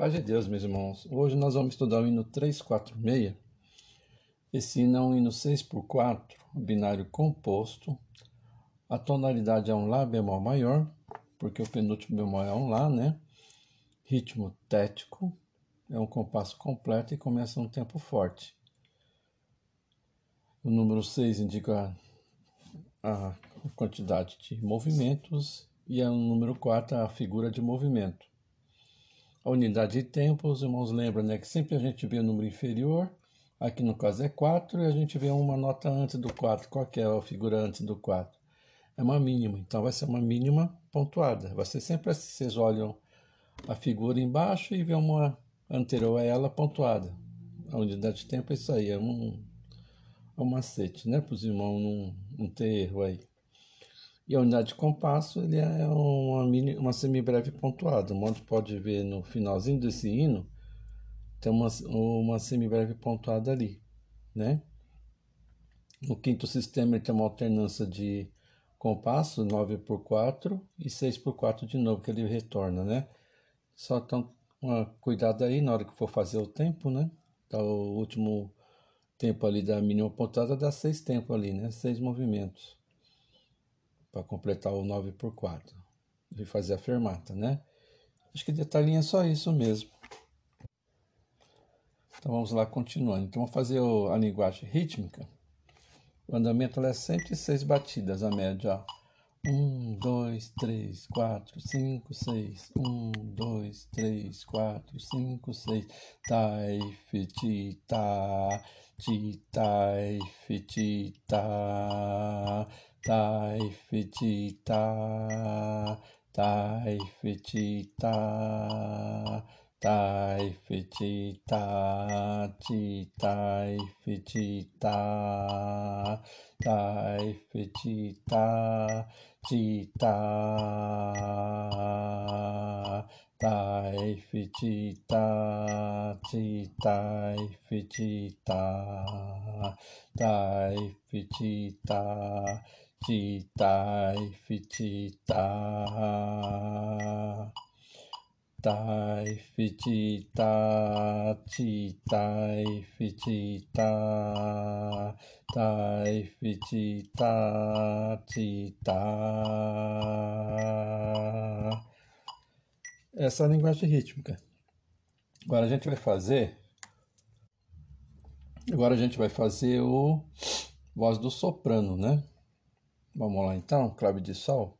Paz de Deus, meus irmãos. Hoje nós vamos estudar o hino 346. Esse hino é um hino 6 por 4, um binário composto. A tonalidade é um Lá bemol maior, porque o penúltimo bemol é um Lá, né? Ritmo tético, é um compasso completo e começa um tempo forte. O número 6 indica a quantidade de movimentos e o número 4 a figura de movimento. A unidade de tempo, os irmãos lembram né, que sempre a gente vê o número inferior, aqui no caso é 4, e a gente vê uma nota antes do 4. Qual que é a figura antes do 4? É uma mínima, então vai ser uma mínima pontuada. Vai ser sempre assim, vocês olham a figura embaixo e vê uma anterior a ela pontuada. A unidade de tempo é isso aí, é um, é um macete, né? Para os irmãos não, não ter erro aí. E a unidade de compasso ele é uma, mini, uma semibreve pontuada. O modo pode ver no finalzinho desse hino, tem uma, uma semibreve pontuada ali, né? No quinto sistema ele tem uma alternância de compasso, 9 por 4 e 6 por 4 de novo, que ele retorna, né? Só tão uma cuidado aí na hora que for fazer o tempo, né? Tá o último tempo ali da mínima pontuada dá seis tempos ali, né? Seis movimentos para completar o 9 por 4 e fazer a fermata, né? Acho que detalhinho é só isso mesmo. Então vamos lá continuando. Então vamos fazer a linguagem rítmica. O andamento é 106 batidas a média. 1, 2, 3, 4, 5, 6. 1, 2, 3, 4, 5, 6. Tai, fi, ti, ta, ti, tai, fi, ti, ta tai fiti ta tai fiti ta tai fiti ta chi tai fiti ta tai fiti ta tai fiti ta chi tai fiti ta tai fiti ta Titai fitita. Tai fitita. Titai fitita. Tai fitita. Tita. Essa é a linguagem rítmica. Agora a gente vai fazer Agora a gente vai fazer o voz do soprano, né? Vamos lá então, clave de sol.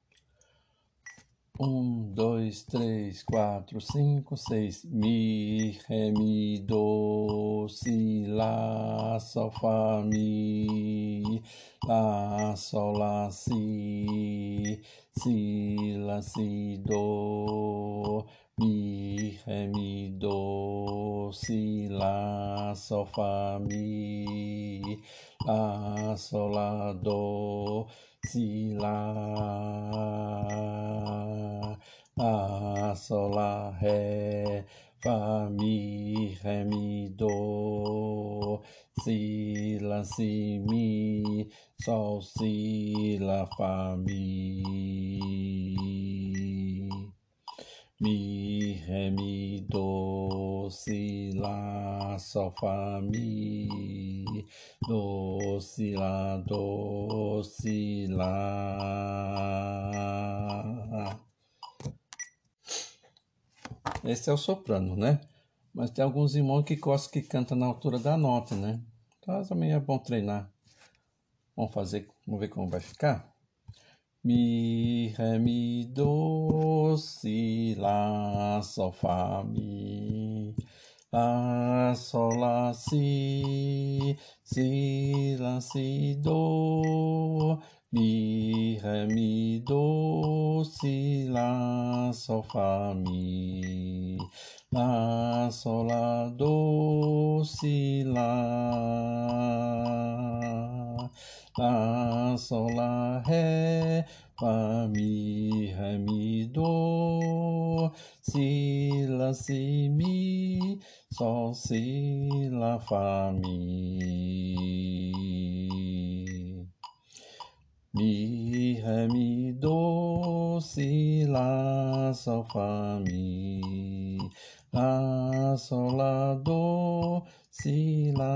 Um, dois, três, quatro, cinco, seis. Mi, ré, mi, do, si, lá, sol, fá, mi, lá, sol, lá, si, si, lá, si, do, mi, ré, mi, do, si, lá, sol, fá, mi, lá, sol, lá, do, si la la sol la ré fa mi ré mi do si la si mi sol si la fa mi mi ré mi do si la sol fa mi. Do si la do si la. Esse é o soprano né? Mas tem alguns irmãos que gostam que canta na altura da nota né? Então também é bom treinar. Vamos fazer vamos ver como vai ficar Mi, Ré, Mi, Do, Si, Lá, Sol, Fá, Mi. Lá, Sol, Lá, Si, Si, Lá, Si, Do. Mi, Ré, Mi, Do, Si, Lá, Sol, Fá, Mi. Lá, Sol, Lá, Do, Si, Lá. Lá, Sol, Lá, Ré, Fá, Mi, Ré, Mi, Do, Si, Lá, Si, Mi, Sol, Si, Lá, Fá, Mi. Mi, Ré, Mi, Do, Si, Lá, Sol, Fá, Mi. Lá, Sol, Lá, Do, Si, Lá.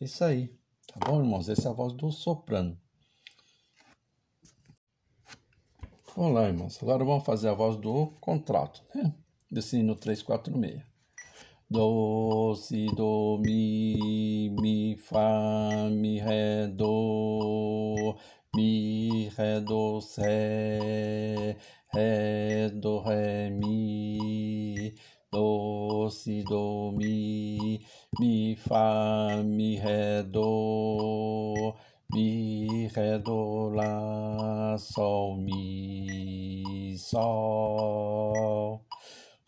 Isso aí. Tá bom, irmãos? Essa é a voz do soprano. Olá, irmãos. Agora vamos fazer a voz do contrato, né? Desse no 346. Do, si, do, mi, mi, fá, mi, ré, do, mi, ré, do, sé, ré, do, ré, mi, do, si, do, mi, mi, fá, mi, ré, do, mi, ré, do, lá, sol, mi, sol.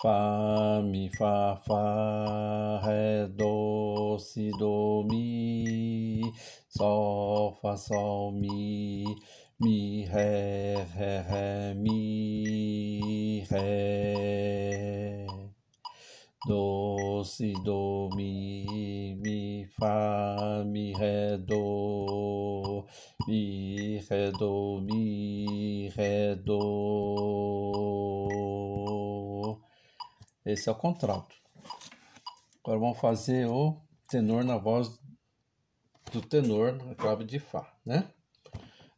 Fá, Mi, Fá, Fá, Ré, Do, Si, Do, Mi, Sol, Fá, Sol, Mi, Mi, Ré, Ré, Ré, Mi, Ré. Do, Si, Do, Mi, Mi, Fá, Mi, Ré, Do, Mi, Ré, Do, Mi, Ré, Do. Esse é o contrato. Agora vamos fazer o tenor na voz do tenor na clave de Fá, né?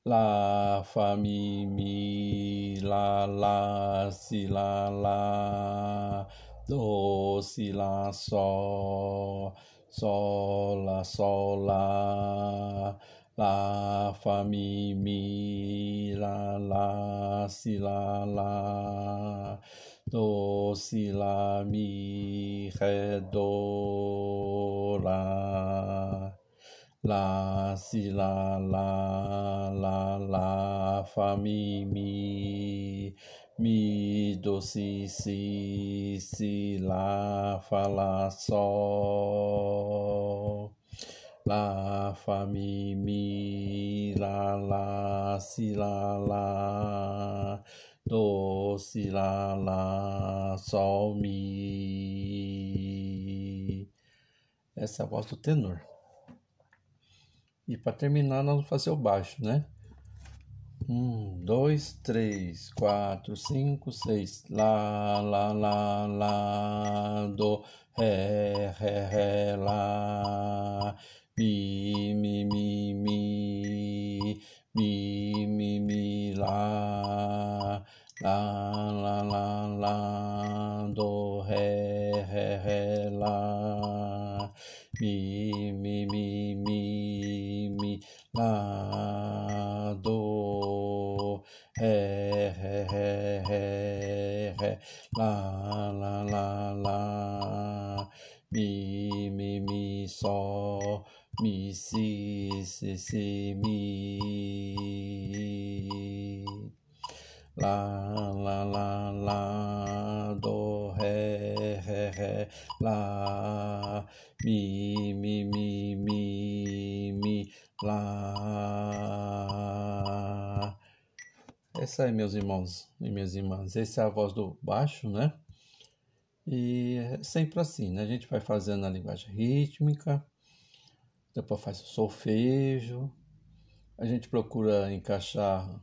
Lá, Fá, Mi, Mi, Lá, Lá, Si, Lá, Lá, Do, Si, Lá, Sol, Sol, Lá, Sol, Lá, Lá, Fá, Mi, Mi, Lá, Lá, Si, Lá, Lá, do, si, lá, mi, ré, do, lá. Lá, si, lá, lá, lá, lá, fá, mi, mi, mi, do, si, si, si, lá, fá, lá, sol. Lá, fá, mi, mi, lá, lá, si, lá, lá do, si, lá, lá, sol, mi. Essa é a voz do tenor. E para terminar, nós vamos fazer o baixo, né? Um, dois, três, quatro, cinco, seis. Lá, lá, lá, lá, do, ré, ré, ré, lá. Mi, mi, mi, mi, mi, mi, mi, lá. Lá, lá, lá, lá, do, ré, ré, ré, lá, mi, mi, mi, mi, mi, lá, ré, lá, lá, lá, lá, mi, mi, mi, sol, mi, si, si, si, mi. Lá, lá, lá, lá, do, ré, ré, ré, lá, mi, mi, mi, mi, mi, Essa aí, meus irmãos e minhas irmãs, essa é a voz do baixo, né? E é sempre assim, né? A gente vai fazendo a linguagem rítmica, depois faz o solfejo, a gente procura encaixar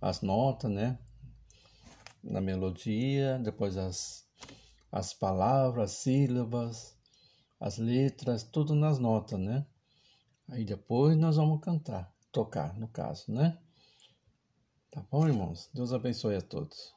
as notas, né? na melodia, depois as, as palavras, as sílabas, as letras, tudo nas notas, né? Aí depois nós vamos cantar, tocar, no caso, né? Tá bom, irmãos? Deus abençoe a todos.